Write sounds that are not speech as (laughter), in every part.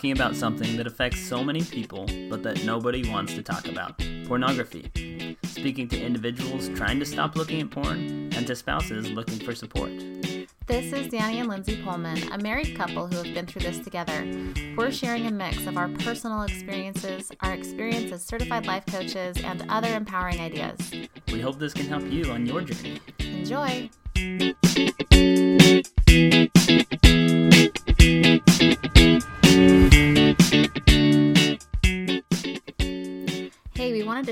talking about something that affects so many people, but that nobody wants to talk about pornography. Speaking to individuals trying to stop looking at porn and to spouses looking for support. This is Danny and Lindsay Poelman, a married couple who have been through this together. We're sharing a mix of our personal experiences, our experience as certified life coaches, and other empowering ideas. We hope this can help you on your journey. Enjoy!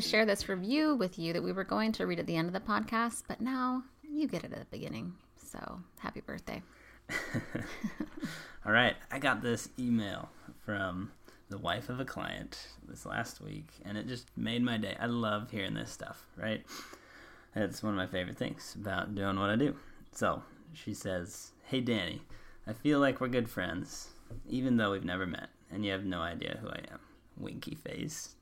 To share this review with you that we were going to read at the end of the podcast, but now you get it at the beginning. So happy birthday. (laughs) All right, I got this email from the wife of a client this last week, and it just made my day. I love hearing this stuff, right? It's one of my favorite things about doing what I do. So she says, Hey Danny, I feel like we're good friends, even though we've never met, and you have no idea who I am. Winky face.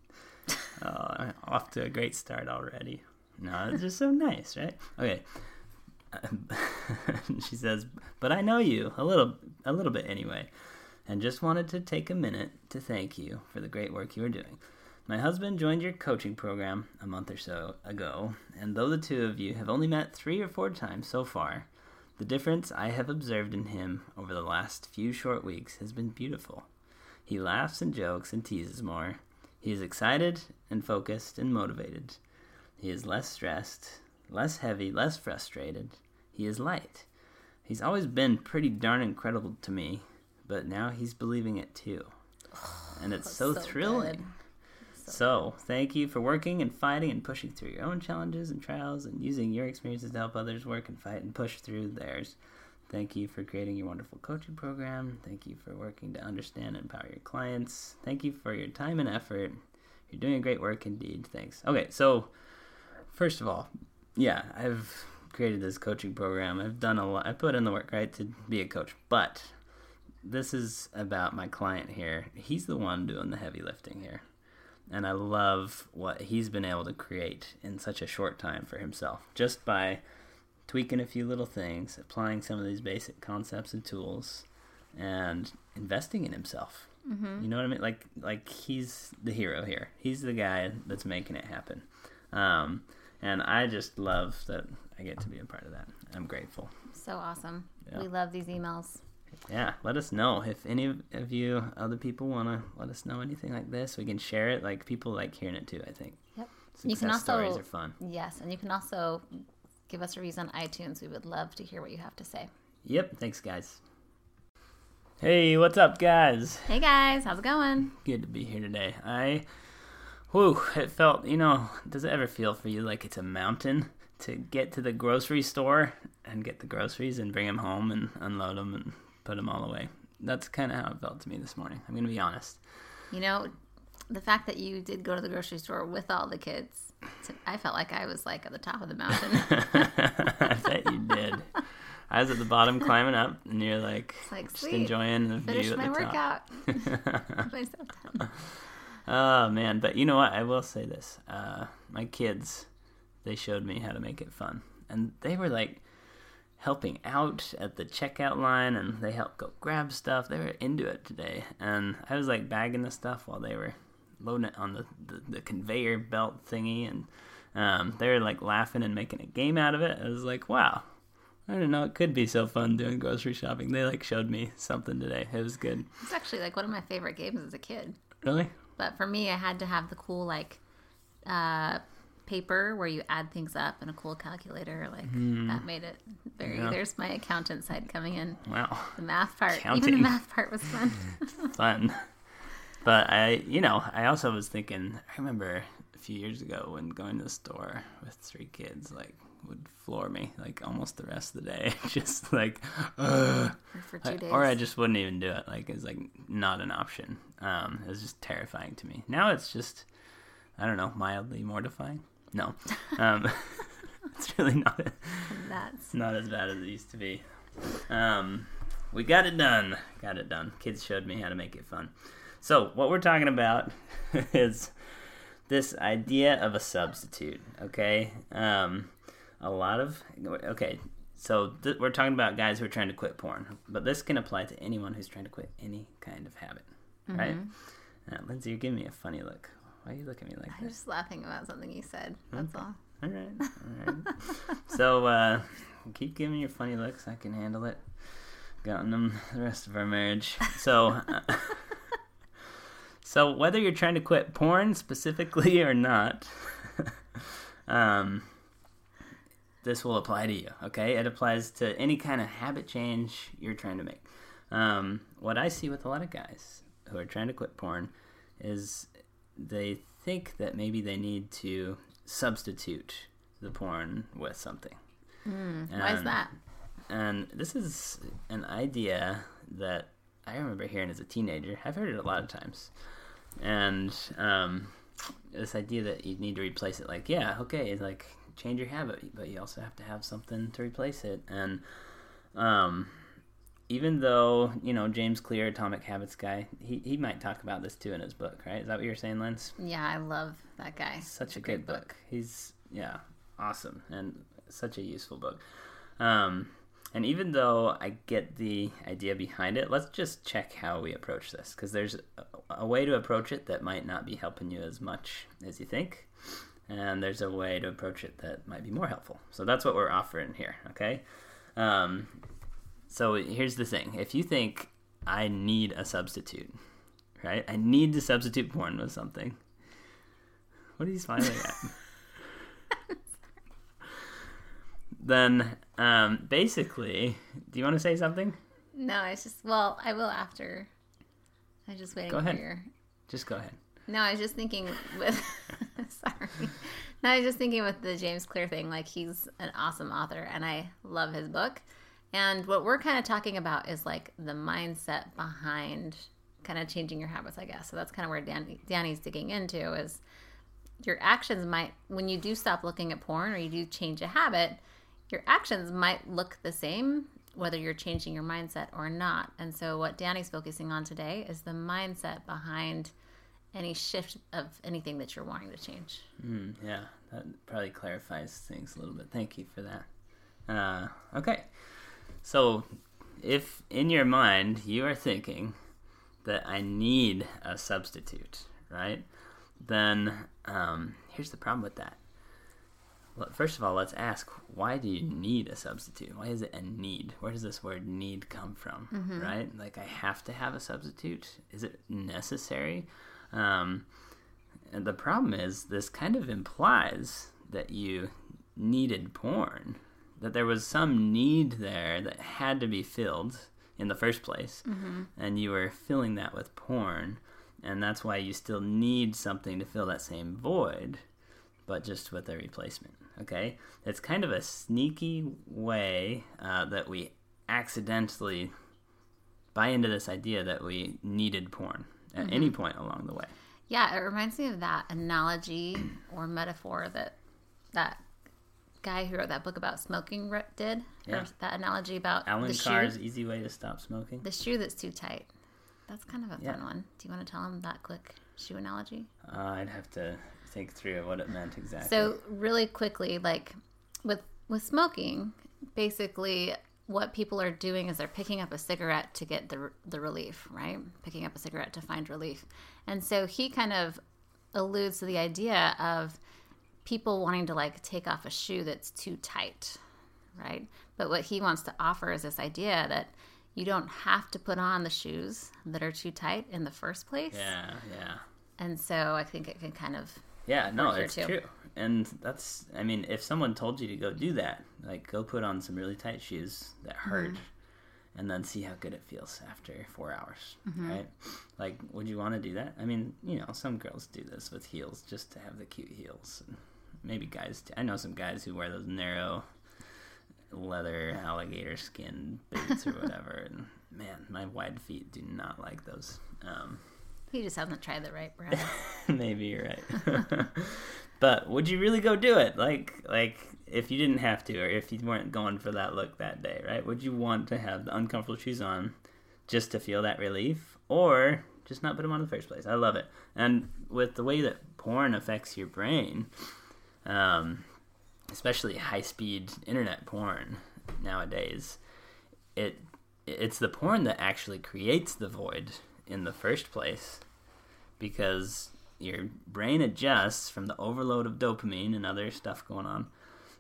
Oh, off to a great start already. No, it's just so nice, right? Okay. (laughs) she says, "But I know you a little, a little bit anyway, and just wanted to take a minute to thank you for the great work you are doing. My husband joined your coaching program a month or so ago, and though the two of you have only met three or four times so far, the difference I have observed in him over the last few short weeks has been beautiful. He laughs and jokes and teases more. He is excited and focused and motivated. He is less stressed, less heavy, less frustrated. He is light. He's always been pretty darn incredible to me, but now he's believing it too. (sighs) And it's so, so thrilling. So, thank you for working and fighting and pushing through your own challenges and trials and using your experiences to help others work and fight and push through theirs. Thank you for creating your wonderful coaching program. Thank you for working to understand and empower your clients. Thank you for your time and effort. You're doing a great work indeed. Thanks. Okay, so first of all, yeah, I've created this coaching program. I've done a lot. I put in the work, right, to be a coach. But this is about my client here. He's the one doing the heavy lifting here and I love what he's been able to create in such a short time for himself just by tweaking a few little things, applying some of these basic concepts and tools, and investing in himself. Mm-hmm. You know what I mean? Like like he's the hero here. He's the guy that's making it happen. Um, and I just love that I get to be a part of that. I'm grateful. So awesome. Yeah. We love these emails. Yeah, let us know if any of you other people want to let us know anything like this. We can share it. Like people like hearing it too. I think. Yep. Success you can also stories are fun. Yes, and you can also give us reviews on iTunes. We would love to hear what you have to say. Yep. Thanks, guys. Hey, what's up, guys? Hey guys, how's it going? Good to be here today. I, whew, it felt, you know, does it ever feel for you like it's a mountain to get to the grocery store and get the groceries and bring them home and unload them and put them all away? That's kind of how it felt to me this morning. I'm going to be honest. You know, the fact that you did go to the grocery store with all the kids, I felt like I was like at the top of the mountain. (laughs) I bet you did. I was at the bottom climbing up, and you're like, like, just enjoying the Finish view at my the top. workout. (laughs) (laughs) Myself done. Oh man, but you know what? I will say this: uh, my kids, they showed me how to make it fun, and they were like helping out at the checkout line, and they helped go grab stuff. They were into it today, and I was like bagging the stuff while they were loading it on the the, the conveyor belt thingy, and um, they were like laughing and making a game out of it. I was like, wow. I didn't know it could be so fun doing grocery shopping. They like showed me something today. It was good. It's actually like one of my favorite games as a kid. Really? But for me, I had to have the cool like uh, paper where you add things up and a cool calculator. Like that made it very. Yeah. There's my accountant side coming in. Wow. The math part, even the math part was fun. (laughs) fun. But I, you know, I also was thinking. I remember a few years ago when going to the store with three kids, like would floor me like almost the rest of the day. (laughs) just like, two days. or I just wouldn't even do it. Like it's like not an option. Um, it was just terrifying to me. Now it's just, I don't know, mildly mortifying. No, (laughs) um, (laughs) it's really not. That's not as bad as it used to be. Um, we got it done. Got it done. Kids showed me how to make it fun. So what we're talking about (laughs) is this idea of a substitute. Okay, um, a lot of okay. So th- we're talking about guys who are trying to quit porn, but this can apply to anyone who's trying to quit any kind of habit. right? Uh, Lindsay, you're giving me a funny look. Why are you looking at me like that? I'm just laughing about something you said. That's all. All right, all right. (laughs) so uh, keep giving me your funny looks. I can handle it. Gotten them the rest of our marriage. So, uh, so whether you're trying to quit porn specifically (laughs) or not, (laughs) um, this will apply to you. Okay, it applies to any kind of habit change you're trying to make. Um, what I see with a lot of guys who are trying to quit porn is they think that maybe they need to substitute the porn with something. Why is that? And this is an idea that I remember hearing as a teenager. I've heard it a lot of times. And um, this idea that you need to replace it, like, yeah, okay, it's like change your habit, but you also have to have something to replace it. And um, even though, you know, James Clear, Atomic Habits guy, he, he might talk about this too in his book, right? Is that what you're saying, Lens? Yeah, I love that guy. such a Great good book. He's yeah, awesome and such a useful book. Um, and even though I get the idea behind it, let's just check how we approach this because there's a, way to approach it that might not be helping you as much as you think, and there's a way to approach it that might be more helpful. So that's what we're offering here. Okay. Um, so here's the thing: if you think I need a substitute, right? I need to substitute porn with something. What are you smiling at? (laughs) then, um, basically, do you want to say something? No, it's just well, I will after. I was just waiting Go ahead. for your. Just go ahead. No, I was just thinking with. (laughs) sorry. No, I was just thinking with the James Clear thing. Like he's an awesome author, and I love his book. And what we're kind of talking about is like the mindset behind kind of changing your habits, I guess. So that's kind of where Danny, Danny's digging into is your actions might when you do stop looking at porn or you do change a habit, your actions might look the same whether you're changing your mindset or not. And so what Danny's focusing on today is the mindset behind any shift of anything that you're wanting to change. Mm, yeah, that probably clarifies things a little bit. Thank you for that. Uh, okay, so if in your mind you are thinking that I need a substitute, right? Then um, here's the problem with that. Well, first of all, let's ask why do you need a substitute? Why is it a need? Where does this word need come from? Right? Like, I have to have a substitute? Is it necessary? Um, the problem is, this kind of implies that you needed porn, that there was some need there that had to be filled in the first place, and you were filling that with porn, and that's why you still need something to fill that same void, but just with a replacement. Okay? It's kind of a sneaky way uh, that we accidentally buy into this idea that we needed porn at any point along the way. Yeah, it reminds me of that analogy or metaphor that that guy who wrote that book about smoking did. Yeah. That analogy about Allen the Carr's shoe, Easy Way to Stop Smoking. the shoe that's too tight. That's kind of a Yeah. fun one. Do you want to tell him that quick shoe analogy? Uh, I'd have to think through what it meant exactly. So really quickly, like with with smoking, basically what people are doing is they're picking up a cigarette to get the the relief, right? Picking up a cigarette to find relief. And so he kind of alludes to the idea of people wanting to like take off a shoe that's too tight, right? But what he wants to offer is this idea that you don't have to put on the shoes that are too tight in the first place. yeah, yeah. And so I think it can kind of Yeah, no, it's too. true. And that's, I mean, if someone told you to go do that, like go put on some really tight shoes that hurt, Mm-hmm. and then see how good it feels after four hours, Mm-hmm. right? Like, would you want to do that? I mean, you know, some girls do this with heels just to have the cute heels. And maybe guys, t- I know some guys who wear those narrow leather alligator skin boots or whatever. and man, my wide feet do not like those. Um, he just hasn't tried the right brand. (laughs) Maybe you're right. (laughs) but would you really go do it? Like like if you didn't have to or if you weren't going for that look that day, right? Would you want to have the uncomfortable shoes on just to feel that relief or just not put them on in the first place? I love it. And with the way that porn affects your brain, um, especially high speed internet porn nowadays, it it's the porn that actually creates the void in the first place because your brain adjusts from the overload of dopamine and other stuff going on.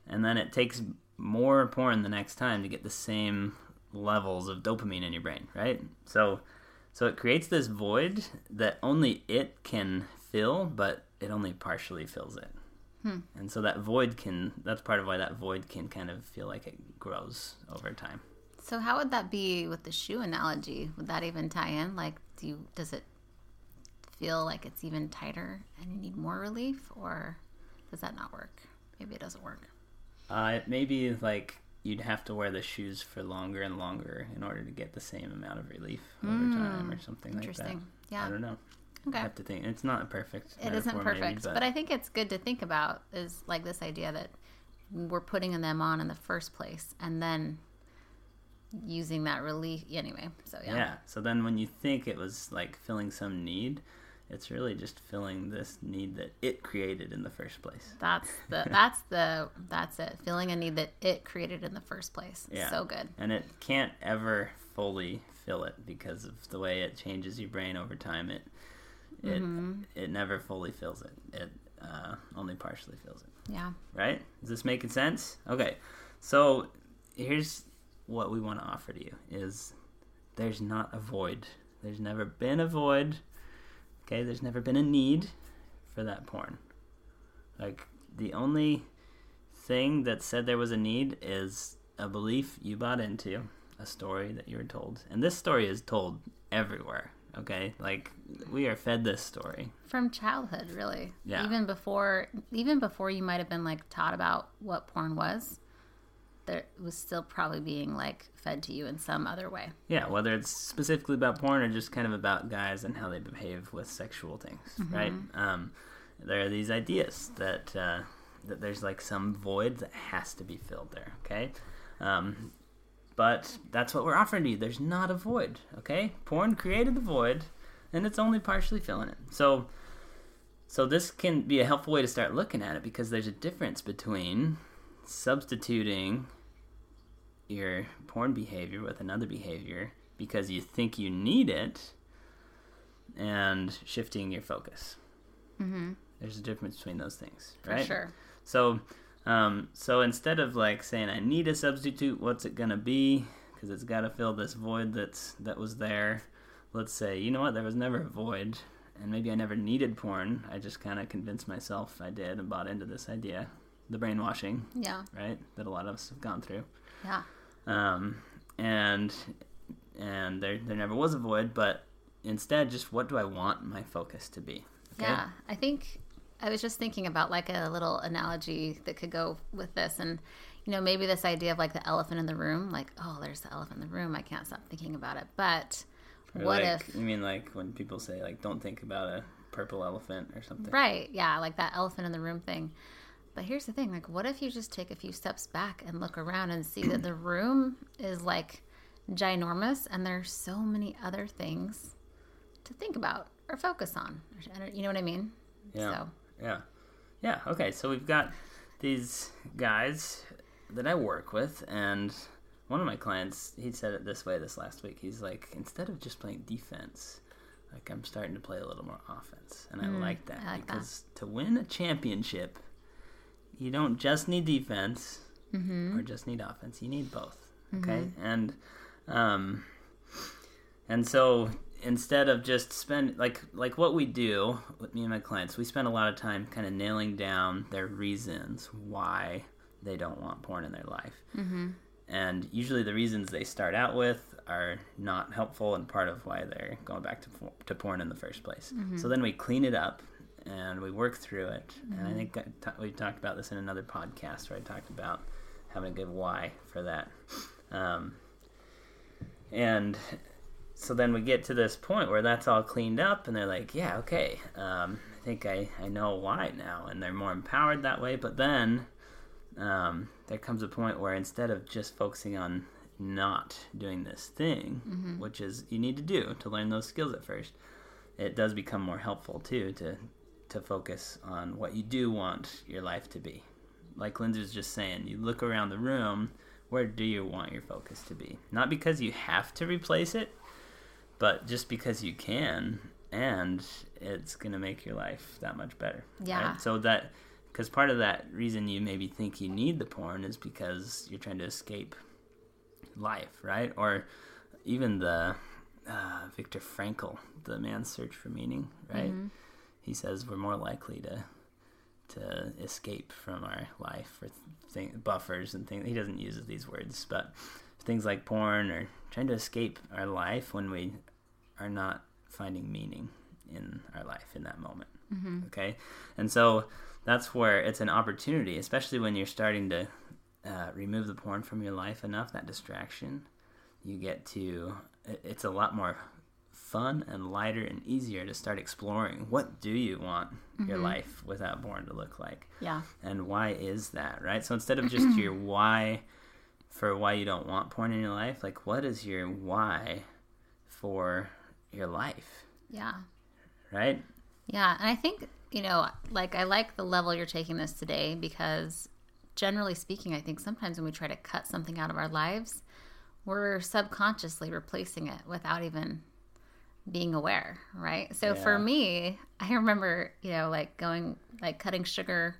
And then it takes more porn the next time to get the same levels of dopamine in your brain right? So so it creates this void that only it can fill but it only partially fills it. Hmm. And so that void can that's part of why that void can kind of feel like it grows over time. So how would that be with the shoe analogy? Would that even tie in? Like, do you does it feel like it's even tighter and you need more relief, or does that not work? Maybe it doesn't work. Uh, maybe like you'd have to wear the shoes for longer and longer in order to get the same amount of relief over time, or something like that. Interesting. I don't know. Okay. I have to think. It's not perfect. It isn't metaphor, maybe, perfect, but, I think it's good to think about is like this idea that we're putting them on in the first place, and then using that relief anyway. So yeah. yeah. So then when you think it was like filling some need, it's really just filling this need that it created in the first place. That's the (laughs) that's the that's it. Filling a need that it created in the first place. Yeah. So good. And it can't ever fully fill it because of the way it changes your brain over time. It it Mm-hmm. it never fully fills it. It uh, only partially fills it. Yeah. Right? Is this making sense? Okay. So here's what we want to offer to you is there's not a void. There's never been a void. Okay, there's never been a need for that porn. Like the only thing that said there was a need is a belief you bought into, a story that you were told. And this story is told everywhere. Okay? Like we are fed this story. From childhood, really. Yeah. Even before even before you might have been like taught about what porn was, there was still probably being like fed to you in some other way. Yeah, whether it's specifically about porn or just kind of about guys and how they behave with sexual things, right? Um, there are these ideas that uh, that there's like some void that has to be filled there. Okay, um, but that's what we're offering to you. There's not a void. Okay, porn created the void, and it's only partially filling it. So, so this can be a helpful way to start looking at it because there's a difference between substituting your porn behavior with another behavior because you think you need it and shifting your focus. Mm-hmm. There's a difference between those things, For right? sure. So, um, so instead of like saying I need a substitute, what's it gonna be? Because it's got to fill this void that's that was there. Let's say you know what, there was never a void, and maybe I never needed porn. I just kind of convinced myself I did and bought into this idea, the brainwashing, Yeah. right? That a lot of us have gone through Yeah. Um, and and there there never was a void, but instead, just what do I want my focus to be? Okay? Yeah, I think I was just thinking about like a little analogy that could go with this, and you know, maybe this idea of like the elephant in the room, like, oh, there's the elephant in the room. I can't stop thinking about it. But Or what like, if, you mean like when people say like don't think about a purple elephant or something? right? Yeah, like that elephant in the room thing. But here's the thing: like, what if you just take a few steps back and look around and see that the room is like ginormous, and there's so many other things to think about or focus on. You know what I mean? Yeah. So Yeah. Yeah. Okay. So we've got these guys that I work with, and one of my clients, he said it this way this last week. He's like, instead of just playing defense, like I'm starting to play a little more offense, and I mm, like that I like that. because to win a championship, you don't just need defense Mm-hmm. or just need offense. You need both. Okay, and um, and so instead of just spend like like what we do with me and my clients, we spend a lot of time kind of nailing down their reasons why they don't want porn in their life. Mm-hmm. And usually the reasons they start out with are not helpful and part of why they're going back to, to porn in the first place. So then we clean it up and we work through it. And I think I ta- we talked about this in another podcast where I talked about having a good why for that. Um, and so then we get to this point where that's all cleaned up and they're like yeah okay um, i think I, I know why now and they're more empowered that way but then um, there comes a point where instead of just focusing on not doing this thing which is you need to do to learn those skills at first it does become more helpful too to to focus on what you do want your life to be like lindsay was just saying you look around the room where do you want your focus to be not because you have to replace it but just because you can, and it's gonna make your life that much better. Yeah. Right? So that because part of that reason you maybe think you need the porn is because you're trying to escape life, right? Or even the uh, Viktor Frankl, the man's search for meaning, right? Mm-hmm. He says we're more likely to to escape from our life or th- buffers and things. He doesn't use these words, but things like porn or trying to escape our life when we are not finding meaning in our life in that moment. Mm-hmm. Okay, and so that's where it's an opportunity, especially when you're starting to uh, remove the porn from your life enough, that distraction. You get to, it's a lot more fun and lighter and easier to start exploring. What do you want your mm-hmm. life without porn to look like? Yeah. and why is that right? So instead of (clears throat) just your why for why you don't want porn in your life like what is your why for your life? Yeah. right? Yeah, and I think, you know, like I like the level you're taking this today because generally speaking, I think sometimes when we try to cut something out of our lives, we're subconsciously replacing it without even being aware, right? So for me, I remember, you know, like going like cutting sugar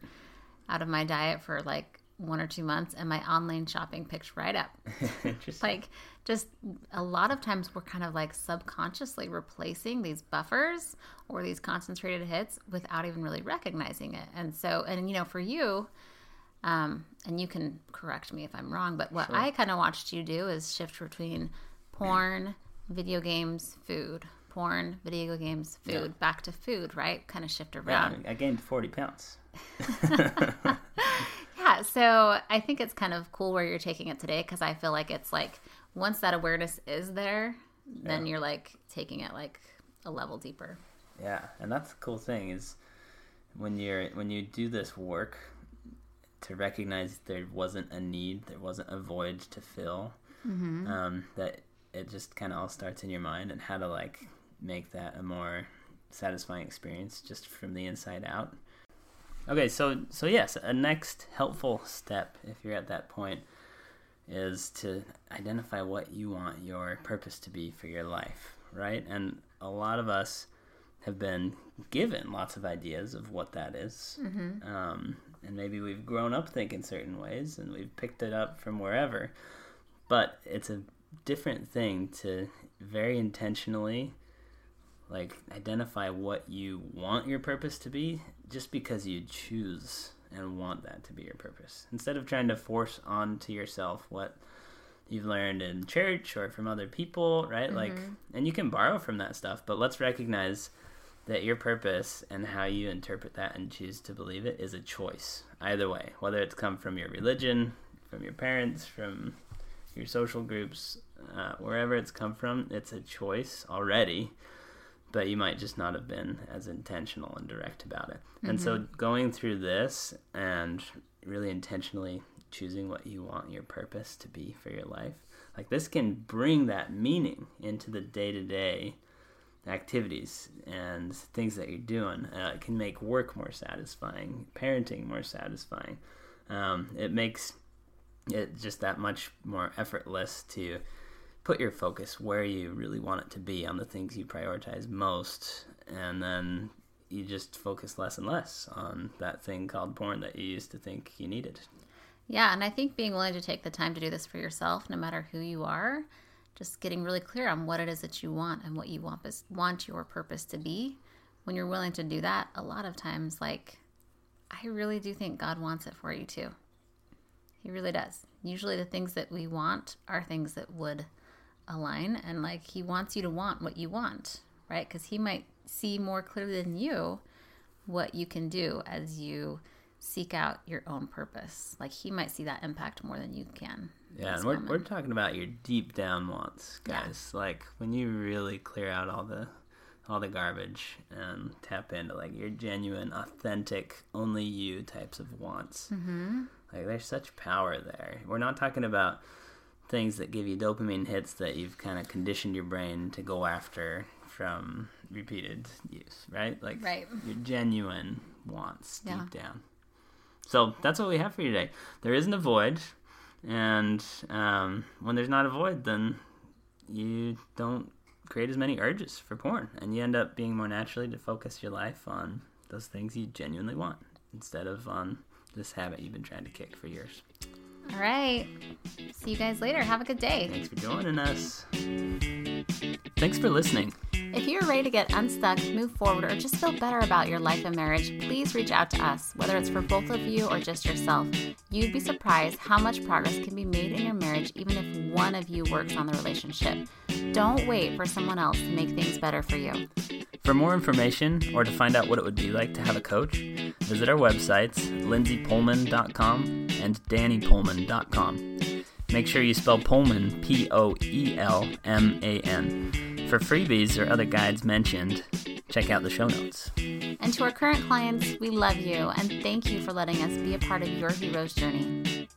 out of my diet for like one or two months and my online shopping picked right up. (laughs) Like just a lot of times we're kind of like subconsciously replacing these buffers or these concentrated hits without even really recognizing it. And so and you know for you um and you can correct me if i'm wrong but what i kind of watched you do is shift between porn video games food porn video games food Yeah. back to food right kind of shift yeah, around i gained 40 pounds (laughs) (laughs) Yeah, so I think it's kind of cool where you're taking it today because I feel like it's like once that awareness is there, then Yeah. you're like taking it like a level deeper. Yeah, and that's the cool thing is when you're when you do this work to recognize there wasn't a need, there wasn't a void to fill. Um, that it just kind of all starts in your mind and how to like make that a more satisfying experience just from the inside out. Okay, so so yes, a next helpful step if you're at that point is to identify what you want your purpose to be for your life, right? And a lot of us have been given lots of ideas of what that is. Um, and maybe we've grown up thinking certain ways and we've picked it up from wherever. But it's a different thing to very intentionally like identify what you want your purpose to be just because you choose and want that to be your purpose. Instead of trying to force onto yourself what you've learned in church or from other people right? Like and you can borrow from that stuff but let's recognize that your purpose and how you interpret that and choose to believe it is a choice either way whether it's come from your religion from your parents from your social groups uh, wherever it's come from it's a choice already but you might just not have been as intentional and direct about it. And so going through this and really intentionally choosing what you want your purpose to be for your life, like this can bring that meaning into the day to day activities and things that you're doing. Uh, it can make work more satisfying, parenting more satisfying. Um, it makes it just that much more effortless to put your focus where you really want it to be on the things you prioritize most and then you just focus less and less on that thing called porn that you used to think you needed Yeah, and I think being willing to take the time to do this for yourself, no matter who you are, just getting really clear on what it is that you want and what you want want your purpose to be. When you're willing to do that, a lot of times, like I really do think God wants it for you too. He really does. Usually, the things that we want are things that would align, and like He wants you to want what you want, right? Because He might see more clearly than you what you can do as you seek out your own purpose. Like He might see that impact more than you can. yeah and we're, moment. we're talking about your deep down wants Yeah. guys like when you really clear out all the all the garbage and tap into like your genuine authentic only you types of wants mm-hmm. like there's such power there we're not talking about things that give you dopamine hits that you've kind of conditioned your brain to go after from repeated use right like Right. your genuine wants Yeah. deep down so that's what we have for you today there isn't a void and um, when there's not a void then you don't create as many urges for porn, and you end up being more naturally to focus your life on those things you genuinely want instead of on this habit you've been trying to kick for years. All right. See you guys later. Have a good day. Thanks for joining us. Thanks for listening. If you're ready to get unstuck, move forward, or just feel better about your life and marriage, please reach out to us, whether it's for both of you or just yourself. You'd be surprised how much progress can be made in your marriage even if one of you works on the relationship. Don't wait for someone else to make things better for you. For more information or to find out what it would be like to have a coach, visit our websites, lindsaypoelman.com and DannyPoelman.com. Make sure you spell Poelman P O E L M A N. For freebies or other guides mentioned, check out the show notes. And to our current clients, we love you and thank you for letting us be a part of your hero's journey.